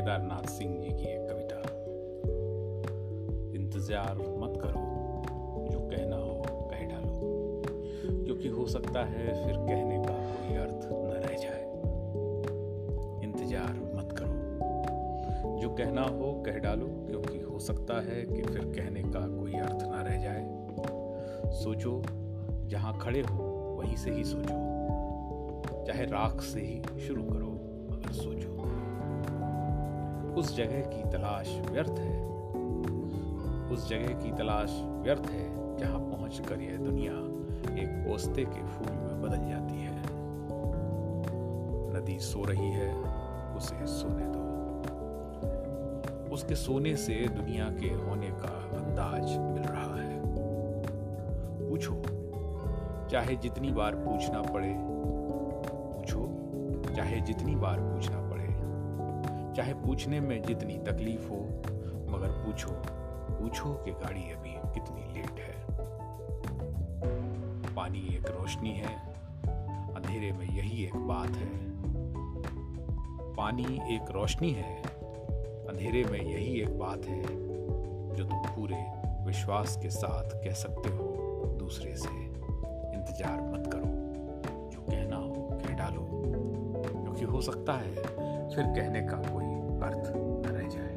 केदारनाथ सिंह जी की एक कविता। इंतज़ार मत करो, जो कहना हो कह डालो। क्योंकि हो सकता है फिर कहने का कोई अर्थ न रह जाए। इंतज़ार मत करो, जो कहना हो कह डालो। क्योंकि हो सकता है कि फिर कहने का कोई अर्थ न रह जाए। सोचो, जहाँ खड़े हो, वहीं से ही सोचो। चाहे राख से ही शुरू करो। उस जगह की तलाश व्यर्थ है। उस जगह की तलाश व्यर्थ है, जहाँ पहुंचकर यह दुनिया एक पोस्ते के फूल में बदल जाती है। नदी सो रही है, उसे सोने दो। उसके सोने से दुनिया के होने का अंदाज मिल रहा है। पूछो, चाहे जितनी बार पूछना पड़े, पूछो, चाहे जितनी बार पूछना चाहे पूछने में जितनी तकलीफ़ हो, मगर पूछो पूछो कि गाड़ी अभी कितनी लेट है। पानी एक रोशनी है, अंधेरे में यही एक बात है। पानी एक रोशनी है, अंधेरे में यही एक बात है, जो तुम पूरे विश्वास के साथ कह सकते हो दूसरे से। इंतज़ार मत करो, जो कहना हो कह डालो, क्योंकि हो सकता है फिर कहने का कोई अर्थ न रह जाए।